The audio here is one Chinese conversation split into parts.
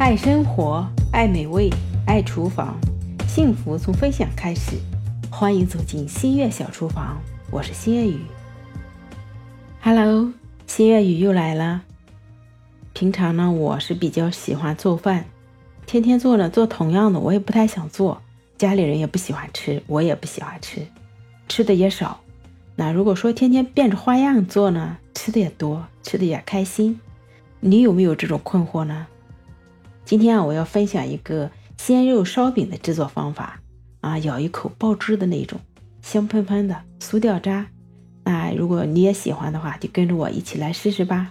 爱生活，爱美味，爱厨房，幸福从分享开始。欢迎走进新月小厨房，我是新月雨。Hello，新月雨又来了。平常呢，我是比较喜欢做饭，天天做呢，做同样的，我也不太想做，家里人也不喜欢吃，我也不喜欢吃，吃的也少。那如果说天天变着花样做呢，吃的也多，吃的也开心。你有没有这种困惑呢？今天啊，我要分享一个鲜肉烧饼的制作方法啊，咬一口爆汁的那种，香喷喷的，酥掉渣。那如果你也喜欢的话，就跟着我一起来试试吧。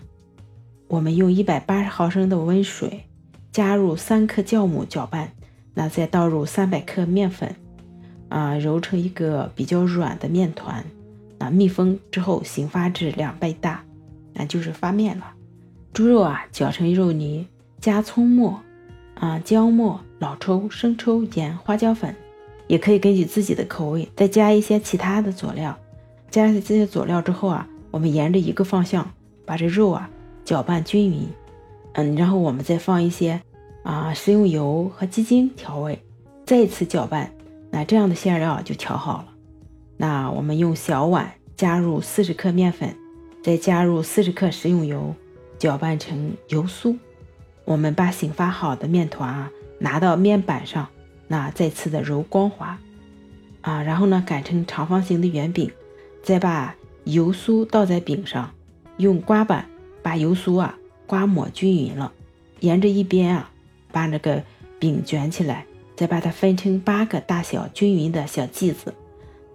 我们用一百八十毫升的温水，加入三克酵母搅拌，那再倒入三百克面粉，啊，揉成一个比较软的面团。啊，密封之后醒发至两倍大，那就是发面了。猪肉啊，搅成肉泥，加葱末、啊姜末、老抽、生抽、盐、花椒粉，也可以根据自己的口味再加一些其他的佐料。加上这些佐料之后啊，我们沿着一个方向把这肉啊搅拌均匀。嗯，然后我们再放一些啊食用油和鸡精调味，再一次搅拌，那这样的馅料就调好了。那我们用小碗加入四十克面粉，再加入四十克食用油，搅拌成油酥。我们把醒发好的面团啊拿到面板上，那再次的揉光滑啊，然后呢擀成长方形的圆饼，再把油酥倒在饼上，用刮板把油酥啊刮抹均匀了，沿着一边啊把那个饼卷起来，再把它分成八个大小均匀的小剂子。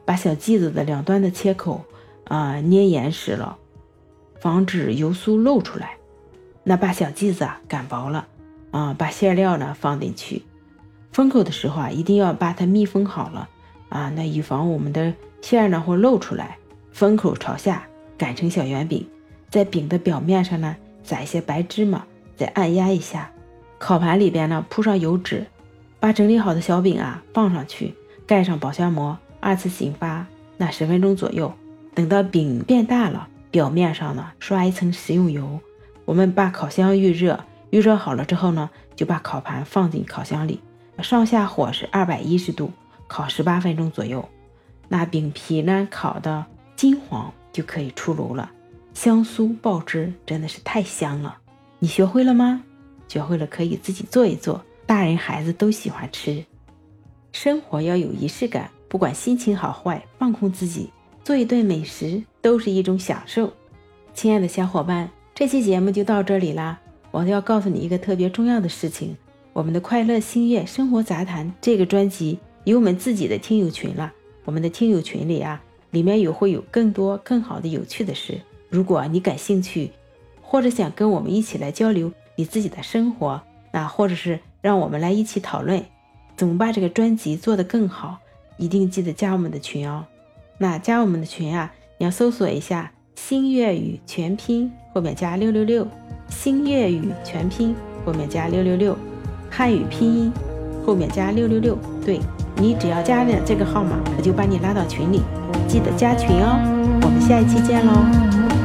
把小剂子的两端的切口啊捏严实了，防止油酥漏出来。那把小剂子啊擀薄了啊，把馅料呢放进去，封口的时候啊一定要把它密封好了啊，那以防我们的馅呢会漏出来。封口朝下擀成小圆饼，在饼的表面上呢撒一些白芝麻，再按压一下。烤盘里边呢铺上油纸，把整理好的小饼啊放上去，盖上保鲜膜。二次醒发，那十分钟左右，等到饼变大了，表面上呢刷一层食用油。我们把烤箱预热，预热好了之后呢，就把烤盘放进烤箱里，上下火是二百一十度，烤十八分钟左右。那饼皮呢烤的金黄就可以出炉了，香酥爆汁，真的是太香了。你学会了吗？学会了可以自己做一做，大人孩子都喜欢吃。生活要有仪式感。不管心情好坏，放空自己，做一顿美食都是一种享受。亲爱的小伙伴，这期节目就到这里啦。我要告诉你一个特别重要的事情：我们的快乐星月生活杂谈这个专辑有我们自己的听友群了。我们的听友群里啊，里面有会有更多更好的有趣的事。如果你感兴趣，或者想跟我们一起来交流你自己的生活，那或者是让我们来一起讨论怎么把这个专辑做得更好。一定记得加我们的群哦。那加我们的群啊，你要搜索一下“星月语全拼”后面加六六六，“新粤语全拼”后面加六六六，汉语拼音后面加六六六。对你只要加了这个号码，我就把你拉到群里。记得加群哦。我们下一期见喽。